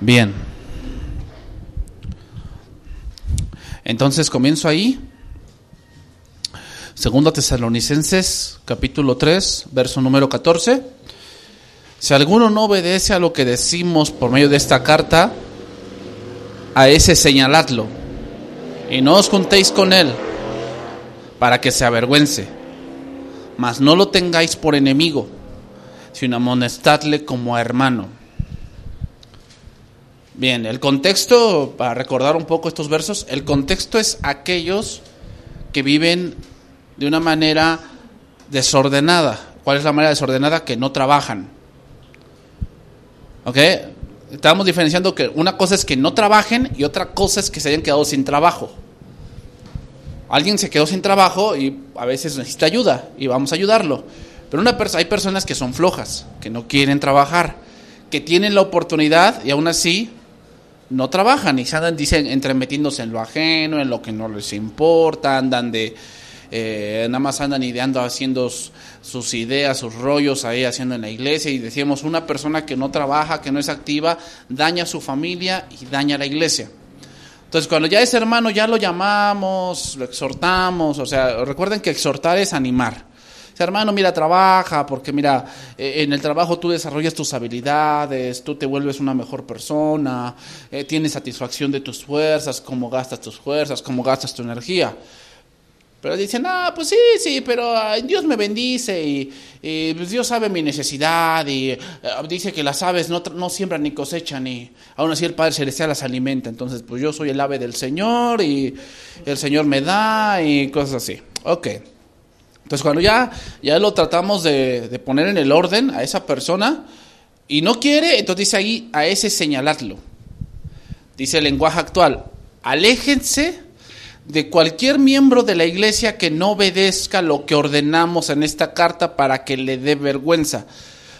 Bien. Entonces comienzo ahí. Segundo Tesalonicenses, capítulo 3, verso número 14. Si alguno no obedece a lo que decimos por medio de esta carta, a ese señaladlo y no os juntéis con él para que se avergüence, mas no lo tengáis por enemigo, sino amonestadle como a hermano. Bien, el contexto, para recordar un poco estos versos, el contexto es aquellos que viven de una manera desordenada. ¿Cuál es la manera desordenada? Que no trabajan. ¿Ok? Estamos diferenciando que una cosa es que no trabajen y otra cosa es que se hayan quedado sin trabajo. Alguien se quedó sin trabajo y a veces necesita ayuda y vamos a ayudarlo. Pero hay personas que son flojas, que no quieren trabajar, que tienen la oportunidad y aún así no trabajan y se andan, dicen, entremetiéndose en lo ajeno, en lo que no les importa, andan de, eh, nada más andan ideando, haciendo sus ideas, sus rollos ahí haciendo en la iglesia y decíamos, una persona que no trabaja, que no es activa, daña a su familia y daña a la iglesia. Entonces, cuando ya es hermano, ya lo llamamos, lo exhortamos, o sea, recuerden que exhortar es animar. Hermano, mira, trabaja, porque mira, eh, en el trabajo tú desarrollas tus habilidades, tú te vuelves una mejor persona, eh, tienes satisfacción de tus fuerzas, cómo gastas tus fuerzas, cómo gastas tu energía. Pero dicen, ah, pues sí, sí, pero Dios me bendice y, pues Dios sabe mi necesidad y eh, dice que las aves no, no, siembran ni cosechan y aún así el Padre Celestial las alimenta. Entonces, pues yo soy el ave del Señor y el Señor me da y cosas así. Ok. Entonces, cuando ya, ya lo tratamos de, de poner en el orden a esa persona y no quiere, entonces dice ahí a ese señalarlo. Dice el lenguaje actual, aléjense de cualquier miembro de la iglesia que no obedezca lo que ordenamos en esta carta para que le dé vergüenza.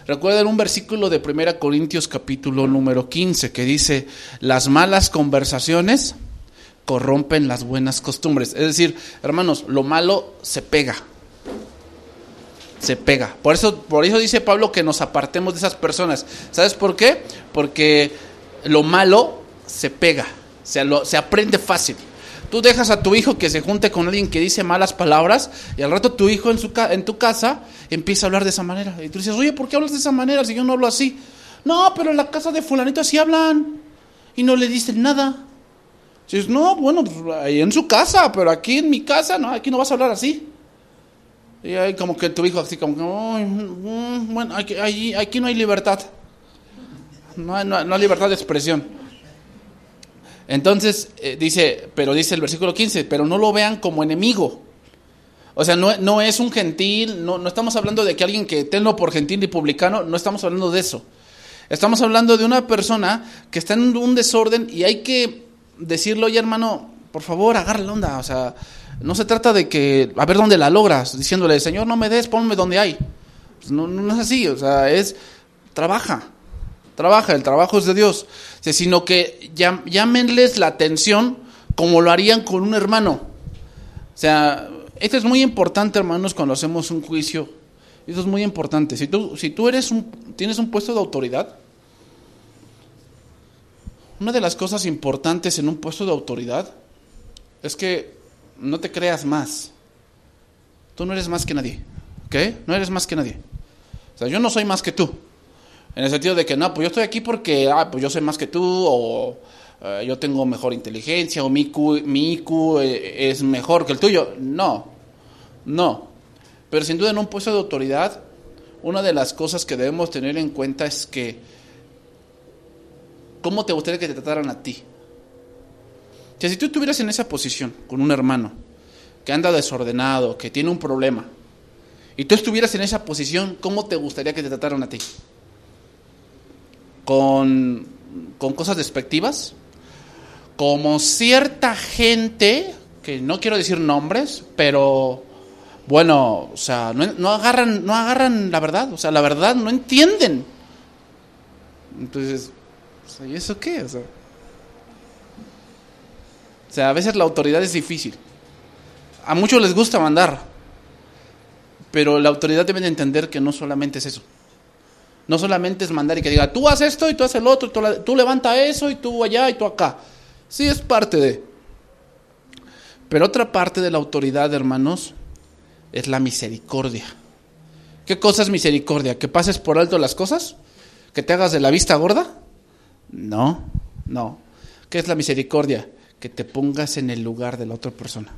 Recuerden un versículo de 1 Corintios capítulo número 15 que dice, las malas conversaciones corrompen las buenas costumbres. Es decir, hermanos, lo malo se pega. Se pega. Por eso, por eso dice Pablo que nos apartemos de esas personas. ¿Sabes por qué? Porque lo malo se pega, se, lo, se aprende fácil. Tú dejas a tu hijo que se junte con alguien que dice malas palabras y al rato tu hijo en, su en tu casa empieza a hablar de esa manera. Y tú dices, oye, ¿por qué hablas de esa manera si yo no hablo así? No, pero en la casa de fulanito así hablan y no le dicen nada. Dices, no, bueno, pues ahí en su casa, pero aquí en mi casa, no, aquí no vas a hablar así. Y hay como que tu hijo así como mm, bueno, aquí, no hay libertad. No hay, no hay libertad de expresión. Entonces, eh, dice, pero dice el versículo 15, pero no lo vean como enemigo. O sea, no, no es un gentil, no, no, estamos hablando de que alguien que tenlo por gentil y publicano, no estamos hablando de eso. Estamos hablando de una persona que está en un desorden y hay que decirlo, oye hermano, por favor, agarra la onda. O sea, no se trata de que, a ver dónde la logras, diciéndole, Señor, no me des, ponme donde hay. Pues no, es así, o sea, es, trabaja, trabaja, el trabajo es de Dios, sino que llámenles la atención como lo harían con un hermano. O sea, esto es muy importante, hermanos, cuando hacemos un juicio. Esto es muy importante. Si tú, si tú eres un, tienes un puesto de autoridad, una de las cosas importantes en un puesto de autoridad es que no te creas más. Tú no eres más que nadie. ¿Ok? No eres más que nadie. O sea, yo no soy más que tú. En el sentido de que, no, pues yo estoy aquí porque, ah, pues yo sé más que tú, o eh, yo tengo mejor inteligencia, o mi IQ, mi IQ eh, es mejor que el tuyo. No, no. Pero sin duda en un puesto de autoridad, una de las cosas que debemos tener en cuenta es que, ¿cómo te gustaría que te trataran a ti? Si tú estuvieras en esa posición con un hermano que anda desordenado, que tiene un problema, y tú estuvieras en esa posición, ¿cómo te gustaría que te trataran a ti? con, cosas despectivas, como cierta gente, que no quiero decir nombres, pero bueno, o sea, no, agarran, no agarran la verdad, o sea, la verdad no entienden. Entonces, ¿y eso qué? O sea, o sea, a veces la autoridad es difícil. A muchos les gusta mandar, pero la autoridad debe de entender que no solamente es eso. No solamente es mandar y que diga, tú haces esto y tú haces el otro, tú, tú levanta eso y tú allá y tú acá. Sí, es parte de. Pero otra parte de la autoridad, hermanos, es la misericordia. ¿Qué cosa es misericordia? ¿Que pases por alto las cosas? ¿Que te hagas de la vista gorda? No, no. ¿Qué es la misericordia? Que te pongas en el lugar de la otra persona.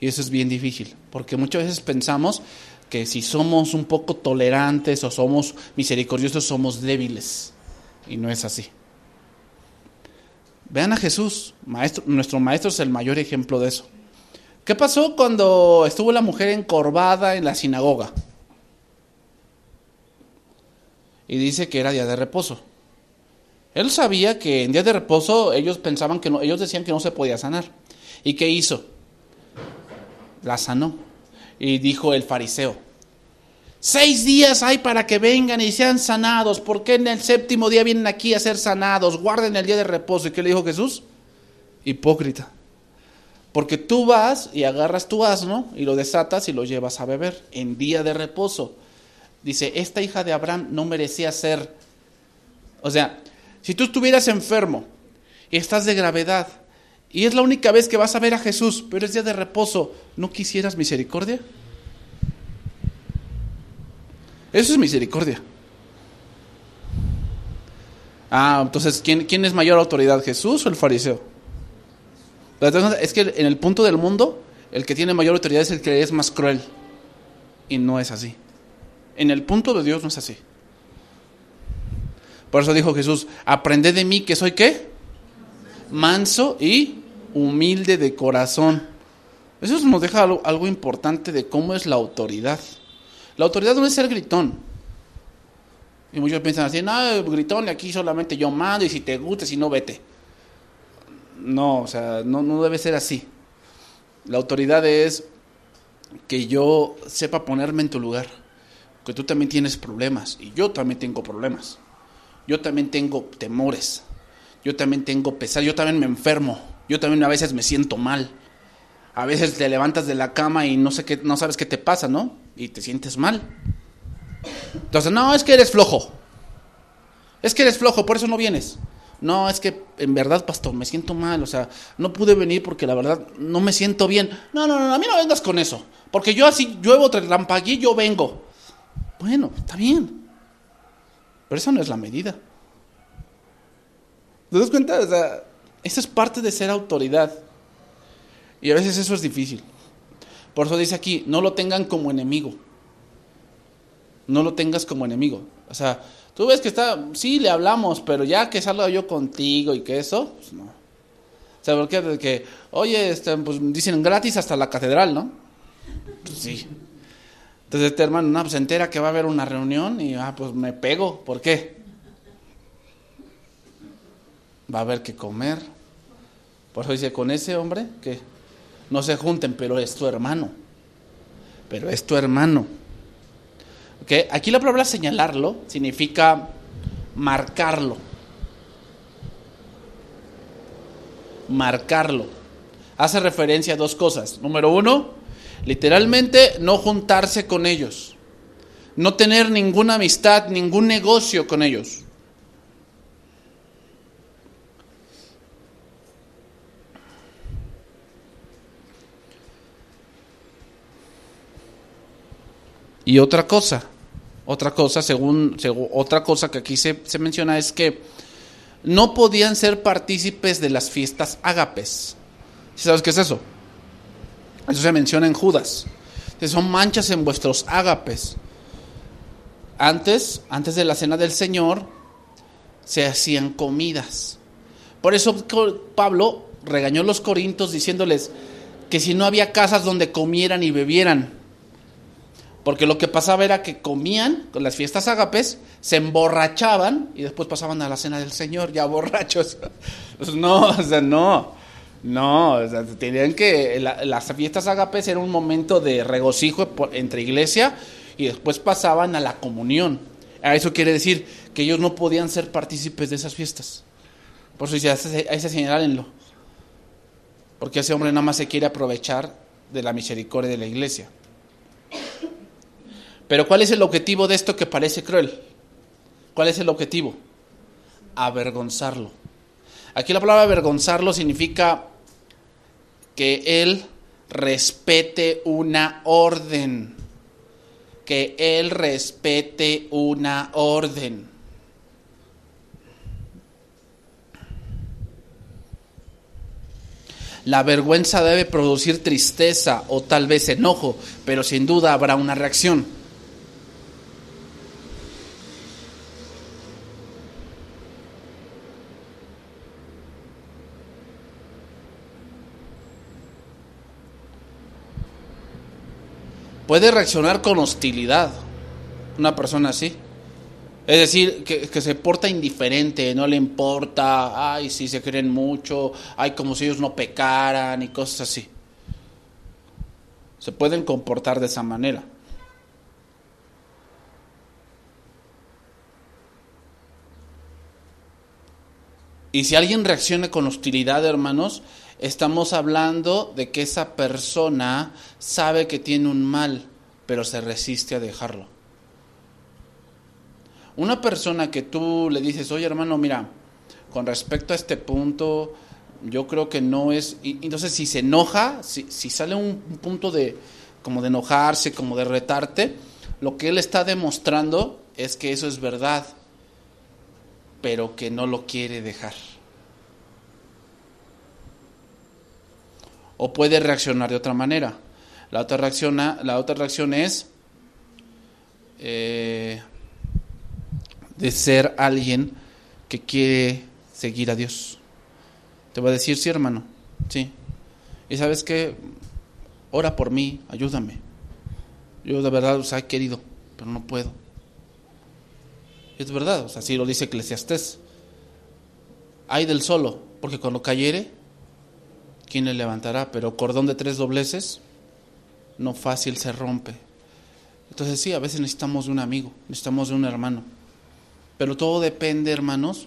Y eso es bien difícil, porque muchas veces pensamos que si somos un poco tolerantes o somos misericordiosos, somos débiles. Y no es así. Vean a Jesús, maestro, nuestro maestro es el mayor ejemplo de eso. ¿Qué pasó cuando estuvo la mujer encorvada en la sinagoga? Y dice que era día de reposo. Él sabía que en día de reposo ellos pensaban que no, ellos decían que no se podía sanar. ¿Y qué hizo? La sanó. Y dijo el fariseo, seis días hay para que vengan y sean sanados. ¿Por qué en el séptimo día vienen aquí a ser sanados? Guarden el día de reposo. ¿Y qué le dijo Jesús? Hipócrita. Porque tú vas y agarras tu asno y lo desatas y lo llevas a beber en día de reposo. Dice, esta hija de Abraham no merecía ser... O sea, si tú estuvieras enfermo y estás de gravedad y es la única vez que vas a ver a Jesús, pero es día de reposo, ¿no quisieras misericordia? Eso es misericordia. Ah, entonces, ¿quién, quién es mayor autoridad, Jesús o el fariseo? es que en el punto del mundo, el que tiene mayor autoridad es el que es más cruel. Y no es así. En el punto de Dios no es así. Por eso dijo Jesús, aprended de mí que soy qué? Manso y humilde de corazón. Eso nos deja algo, importante de cómo es la autoridad. La autoridad no es ser gritón. Y muchos piensan así, no, gritón, aquí solamente yo mando y si te gusta, si no, vete. No, o sea, no, no debe ser así. La autoridad es que yo sepa ponerme en tu lugar, que tú también tienes problemas y yo también tengo problemas. Yo también tengo temores. Yo también tengo pesar, yo también me enfermo. Yo también a veces me siento mal. A veces te levantas de la cama y no sé qué, no sabes qué te pasa, ¿no? Y te sientes mal. Entonces, no, es que eres flojo. Es que eres flojo, por eso no vienes no, es que en verdad, pastor, me siento mal, o sea, no pude venir porque la verdad no me siento bien. No, no, no, a mí no vengas con eso, porque yo así lluevo y yo vengo. Bueno, está bien, pero esa no es la medida. ¿Te das cuenta? O sea, esa es parte de ser autoridad. Y a veces eso es difícil. Por eso dice aquí, no lo tengan como enemigo. No lo tengas como enemigo. O sea, Tú ves que está, sí, le hablamos, pero ya que salga yo contigo y que eso, pues no. O sea, porque que, oye, este, pues dicen gratis hasta la catedral, ¿no? Pues sí. Entonces este hermano, no, pues se entera que va a haber una reunión y, ah, pues me pego. ¿Por qué? Va a haber que comer. Por eso dice, con ese hombre, que no se junten, pero es tu hermano. Pero es tu hermano. Aquí la palabra señalarlo significa marcarlo. Marcarlo. Hace referencia a dos cosas. Número uno, literalmente no juntarse con ellos. No tener ninguna amistad, ningún negocio con ellos. Y otra cosa, otra cosa, según, otra cosa que aquí se, menciona es que no podían ser partícipes de las fiestas ágapes. ¿Sabes qué es eso? Eso se menciona en Judas. son manchas en vuestros ágapes. Antes, antes de la cena del Señor, se hacían comidas. Por eso Pablo regañó a los corintios diciéndoles que si no había casas donde comieran y bebieran, porque lo que pasaba era que comían con las fiestas ágapes, se emborrachaban y después pasaban a la cena del Señor ya borrachos. No, o sea, no. No, o sea, tenían que. las fiestas ágapes era un momento de regocijo entre iglesia y después pasaban a la comunión. Eso quiere decir que ellos no podían ser partícipes de esas fiestas. Por eso dice, a ese señalenlo. Porque ese hombre nada más se quiere aprovechar de la misericordia de la iglesia. Pero ¿cuál es el objetivo de esto que parece cruel? ¿Cuál es el objetivo? Avergonzarlo. Aquí la palabra avergonzarlo significa que él respete una orden. Que él respete una orden. La vergüenza debe producir tristeza o tal vez enojo, pero sin duda habrá una reacción. Puede reaccionar con hostilidad una persona así. Es decir, que, se porta indiferente, no le importa, ay, si se creen mucho, ay, como si ellos no pecaran y cosas así. Se pueden comportar de esa manera. Y si alguien reacciona con hostilidad, hermanos, estamos hablando de que esa persona sabe que tiene un mal, pero se resiste a dejarlo. Una persona que tú le dices, oye hermano, mira, con respecto a este punto, yo creo que no es... entonces si se enoja, si, si sale un, punto de como de enojarse, como de retarte, lo que él está demostrando es que eso es verdad, pero que no lo quiere dejar. O puede reaccionar de otra manera. La otra, la otra reacción es... Eh, de ser alguien que quiere seguir a Dios. Te va a decir, sí, hermano, sí. Y sabes que, ora por mí, ayúdame. Yo de verdad os he querido, pero no puedo. Es verdad, así lo dice Eclesiastés. Hay del solo, porque cuando cayere, ¿quién le levantará? Pero cordón de tres dobleces, no fácil se rompe. Entonces sí, a veces necesitamos de un amigo, necesitamos de un hermano. Pero todo depende, hermanos,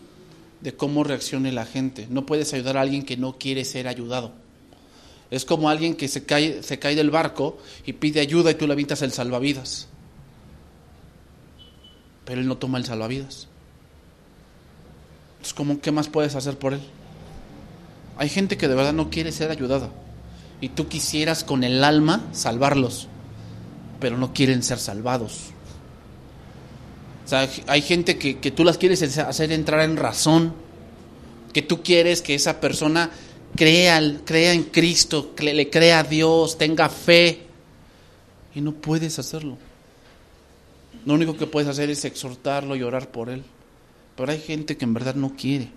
de cómo reaccione la gente. No puedes ayudar a alguien que no quiere ser ayudado. Es como alguien que se cae, se cae del barco y pide ayuda y tú le avientas el salvavidas. Pero él no toma el salvavidas. Entonces, ¿cómo, ¿qué más puedes hacer por él? Hay gente que de verdad no quiere ser ayudada. Y tú quisieras con el alma salvarlos, pero no quieren ser salvados. O sea, hay gente que, tú las quieres hacer entrar en razón, que tú quieres que esa persona crea, crea en Cristo, le crea a Dios, tenga fe, y no puedes hacerlo. Lo único que puedes hacer es exhortarlo y orar por él. Pero hay gente que en verdad no quiere.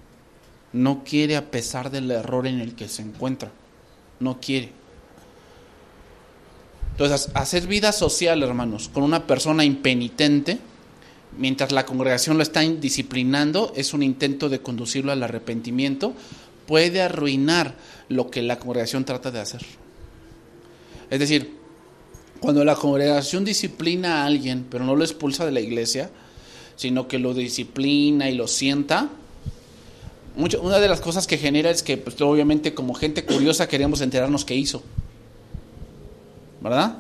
No quiere a pesar del error en el que se encuentra. No quiere. Entonces, hacer vida social, hermanos, con una persona impenitente, mientras la congregación lo está disciplinando, es un intento de conducirlo al arrepentimiento, puede arruinar lo que la congregación trata de hacer. Es decir, cuando la congregación disciplina a alguien, pero no lo expulsa de la iglesia, sino que lo disciplina y lo sienta, una de las cosas que genera es que, pues, obviamente, como gente curiosa, queremos enterarnos qué hizo. ¿Verdad?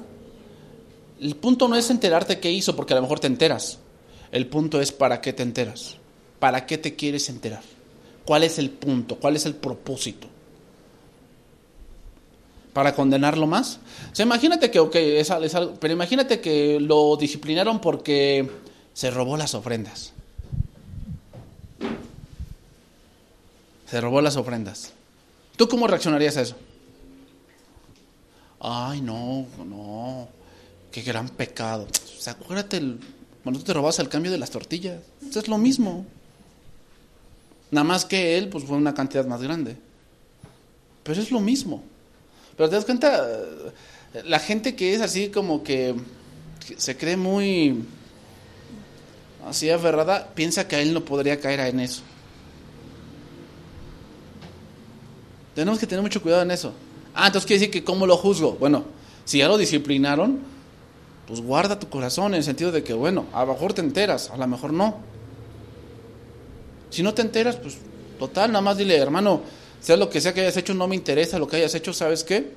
El punto no es enterarte qué hizo, porque a lo mejor te enteras. El punto es para qué te enteras. ¿Para qué te quieres enterar? ¿Cuál es el punto? ¿Cuál es el propósito? ¿Para condenarlo más? O sea, imagínate que, ok, es, algo, pero imagínate que lo disciplinaron porque se robó las ofrendas. Se robó las ofrendas. ¿Tú cómo reaccionarías a eso? Ay, no, no, qué gran pecado. Acuérdate cuando tú te robas el cambio de las tortillas, es lo mismo. Nada más que él, pues fue una cantidad más grande. Pero es lo mismo. Pero te das cuenta, la gente que es así como que se cree muy así aferrada, piensa que a él no podría caer en eso. Tenemos que tener mucho cuidado en eso. Ah, entonces quiere decir que cómo lo juzgo. Bueno, si ya lo disciplinaron, pues guarda tu corazón en el sentido de que, bueno, a lo mejor te enteras, a lo mejor no. Si no te enteras, pues total, nada más dile, hermano, sea lo que sea que hayas hecho, no me interesa lo que hayas hecho, ¿sabes qué?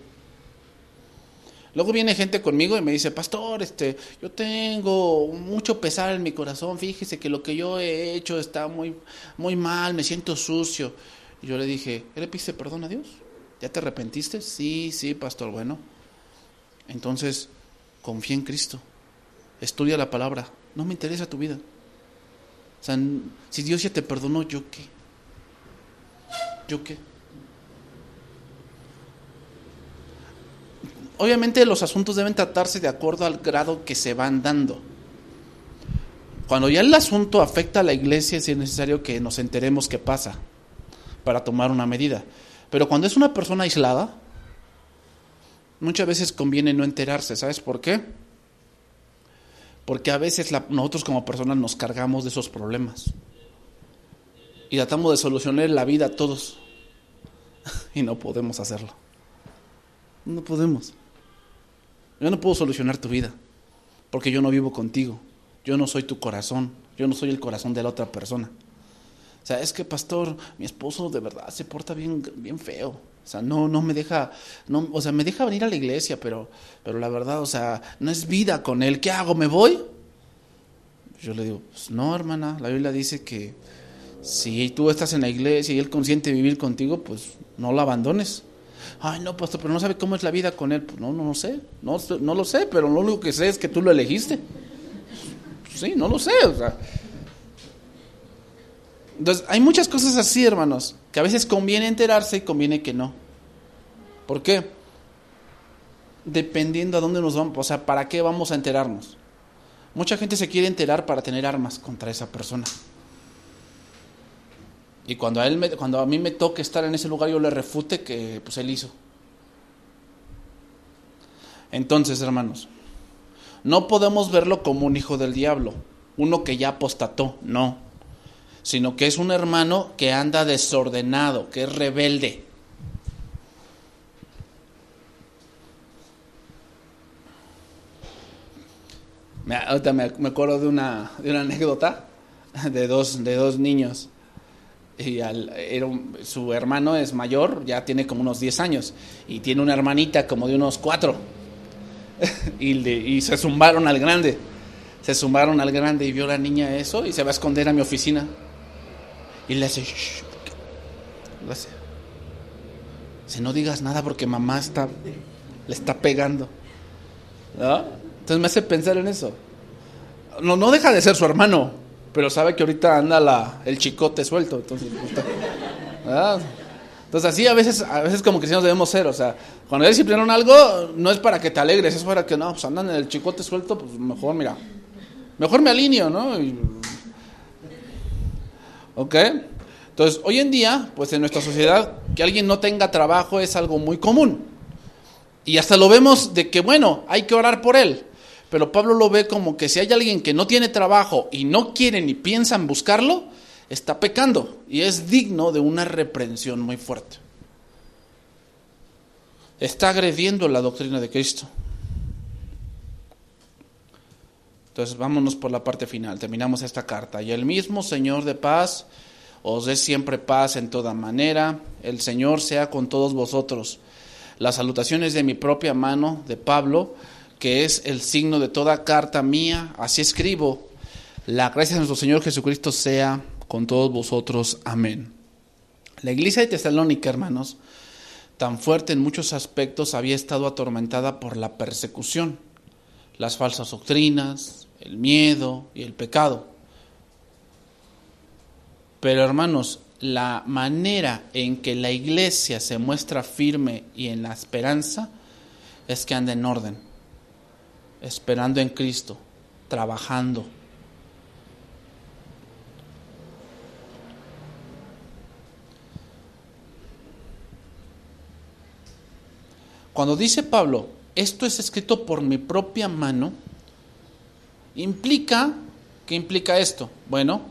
Luego viene gente conmigo y me dice, pastor, este, yo tengo mucho pesar en mi corazón, fíjese que lo que yo he hecho está muy, muy mal, me siento sucio. Y yo le dije, ¿le piste perdón a Dios? ¿Ya te arrepentiste? Sí, sí, pastor, bueno. Entonces, confía en Cristo, estudia la palabra, no me interesa tu vida. O sea, si Dios ya te perdonó, ¿yo qué? ¿Yo qué? Obviamente los asuntos deben tratarse de acuerdo al grado que se van dando. Cuando ya el asunto afecta a la iglesia, es necesario que nos enteremos qué pasa para tomar una medida. Pero cuando es una persona aislada, muchas veces conviene no enterarse. ¿Sabes por qué? Porque a veces nosotros como personas nos cargamos de esos problemas. Y tratamos de solucionar la vida a todos. y no podemos hacerlo. No podemos. Yo no puedo solucionar tu vida, porque yo no vivo contigo. Yo no soy tu corazón, yo no soy el corazón de la otra persona. O sea, es que pastor, mi esposo de verdad se porta bien, bien feo. O sea, no, no me deja, no, o sea, me deja venir a la iglesia, pero, pero la verdad, o sea, no es vida con él. ¿Qué hago? ¿Me voy? Yo le digo, pues no, hermana, la Biblia dice que si tú estás en la iglesia y él consiente vivir contigo, pues no lo abandones ay, no, pastor, pero no sabe cómo es la vida con él. Pues no, no, no sé, no, no lo sé, pero lo único que sé es que tú lo elegiste. Sí, no lo sé, o sea. Entonces, hay muchas cosas así, hermanos, que a veces conviene enterarse y conviene que no. ¿Por qué? Dependiendo a dónde nos vamos, o sea, ¿para qué vamos a enterarnos? Mucha gente se quiere enterar para tener armas contra esa persona. Y cuando a, él me, cuando a mí me toque estar en ese lugar, yo le refute que pues él hizo. Entonces, hermanos, no podemos verlo como un hijo del diablo, uno que ya apostató, no, sino que es un hermano que anda desordenado, que es rebelde. Me, ahorita me, acuerdo de una, de una anécdota de dos, de dos niños y al, su hermano es mayor, ya tiene como unos 10 años, y tiene una hermanita como de unos 4. y, y, se zumbaron al grande. Se zumbaron al grande y vio la niña eso y se va a esconder a mi oficina. Y le hace, le hace, si no digas nada porque mamá está, le está pegando. Entonces me hace pensar en eso. No, no deja de ser su hermano, pero sabe que ahorita anda la, el chicote suelto, entonces, pues, entonces así a veces, a veces como cristianos debemos ser, o sea, cuando disciplinaron algo, no es para que te alegres, es para que no, pues andan en el chicote suelto, pues mejor, mira, mejor me alineo, ¿no? ¿Ok? Entonces, hoy en día, pues en nuestra sociedad, que alguien no tenga trabajo es algo muy común. Y hasta lo vemos de que, bueno, hay que orar por él. Pero Pablo lo ve como que si hay alguien que no tiene trabajo y no quiere ni piensa en buscarlo, está pecando y es digno de una reprensión muy fuerte. Está agrediendo la doctrina de Cristo. Entonces vámonos por la parte final, terminamos esta carta. Y el mismo Señor de paz os dé siempre paz en toda manera, el Señor sea con todos vosotros. Las salutaciones de mi propia mano, de Pablo, que es el signo de toda carta mía, así escribo. La gracia de nuestro Señor Jesucristo sea con todos vosotros. Amén. La iglesia de Tesalónica, hermanos, tan fuerte en muchos aspectos, había estado atormentada por la persecución, las falsas doctrinas, el miedo y el pecado. Pero hermanos, la manera en que la iglesia se muestra firme y en la esperanza es que anda en orden esperando en Cristo, trabajando. Cuando dice Pablo, esto es escrito por mi propia mano, implica, ¿qué implica esto? Bueno,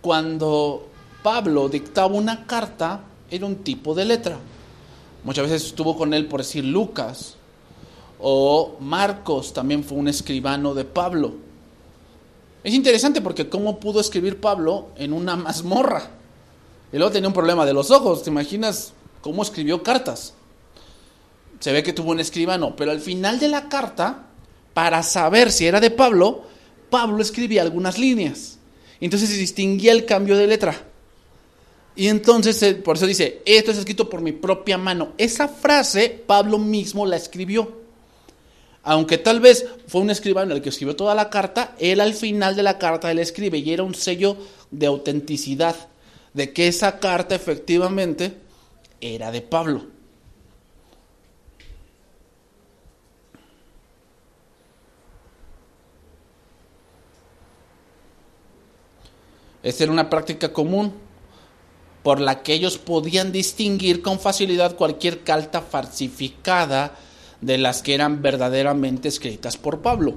cuando Pablo dictaba una carta, era un tipo de letra. Muchas veces estuvo con él por decir Lucas o Marcos, también fue un escribano de Pablo. Es interesante porque cómo pudo escribir Pablo en una mazmorra. Y luego tenía un problema de los ojos, ¿te imaginas cómo escribió cartas? se ve que tuvo un escribano, pero al final de la carta, para saber si era de Pablo, Pablo escribía algunas líneas. Entonces se distinguía el cambio de letra. Y entonces, eh, por eso dice, esto es escrito por mi propia mano. Esa frase Pablo mismo la escribió. Aunque tal vez fue un escribano el que escribió toda la carta, él al final de la carta él escribe y era un sello de autenticidad, de que esa carta efectivamente era de Pablo. Esta era una práctica común por la que ellos podían distinguir con facilidad cualquier carta falsificada de las que eran verdaderamente escritas por Pablo.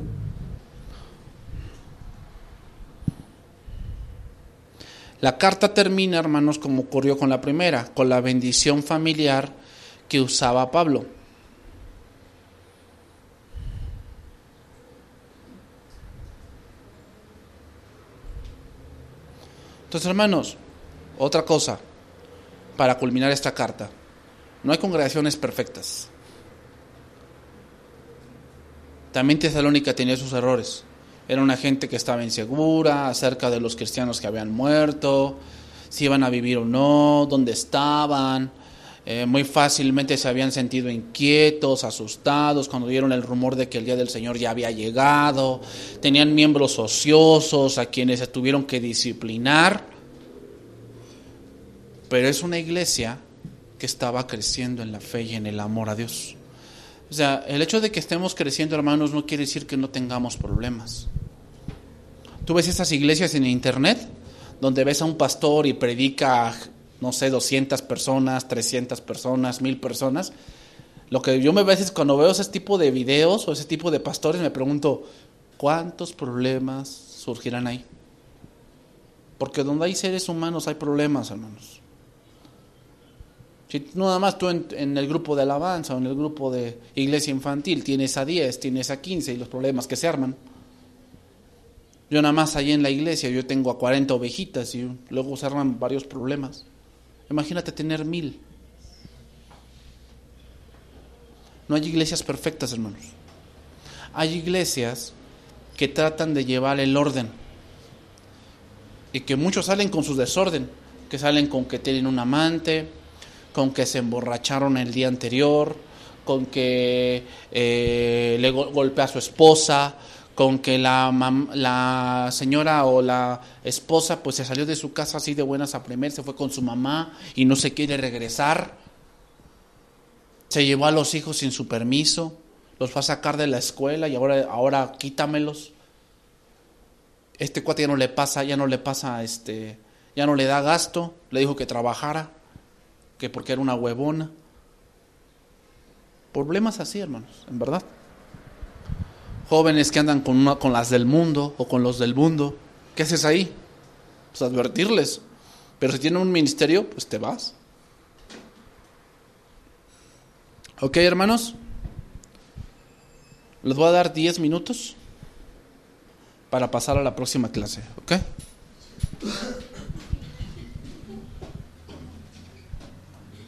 La carta termina, hermanos, como ocurrió con la primera, con la bendición familiar que usaba Pablo. Entonces, hermanos, otra cosa para culminar esta carta. No hay congregaciones perfectas. También Tesalónica tenía sus errores. Era una gente que estaba insegura acerca de los cristianos que habían muerto, si iban a vivir o no, dónde estaban. Eh, muy fácilmente se habían sentido inquietos, asustados cuando dieron el rumor de que el día del Señor ya había llegado. Tenían miembros ociosos a quienes se tuvieron que disciplinar. Pero es una iglesia que estaba creciendo en la fe y en el amor a Dios. O sea, el hecho de que estemos creciendo, hermanos, no quiere decir que no tengamos problemas. Tú ves esas iglesias en internet donde ves a un pastor y predica, no sé, 200 personas, 300 personas, 1000 personas. Lo que yo me a veces cuando veo ese tipo de videos o ese tipo de pastores me pregunto, ¿cuántos problemas surgirán ahí? Porque donde hay seres humanos hay problemas, hermanos. Si nada más tú en, el grupo de alabanza o en el grupo de iglesia infantil tienes a 10, tienes a 15 y los problemas que se arman. Yo nada más ahí en la iglesia, yo tengo a 40 ovejitas y luego se arman varios problemas. Imagínate tener mil. No hay iglesias perfectas, hermanos. Hay iglesias que tratan de llevar el orden y que muchos salen con su desorden, que salen con que tienen un amante, con que se emborracharon el día anterior, con que eh, le golpea a su esposa, con que la, la señora o la esposa pues se salió de su casa así de buenas a primer, se fue con su mamá y no se quiere regresar, se llevó a los hijos sin su permiso, los va a sacar de la escuela y ahora, ahora quítamelos. Este cuate ya no le pasa, ya no le pasa, este, ya no le da gasto, le dijo que trabajara que porque era una huevona. Problemas así, hermanos, en verdad. Jóvenes que andan con, una, con las del mundo o con los del mundo. ¿Qué haces ahí? Pues advertirles. Pero si tienen un ministerio, pues te vas. ¿Ok, hermanos? Les voy a dar 10 minutos para pasar a la próxima clase. ¿Ok?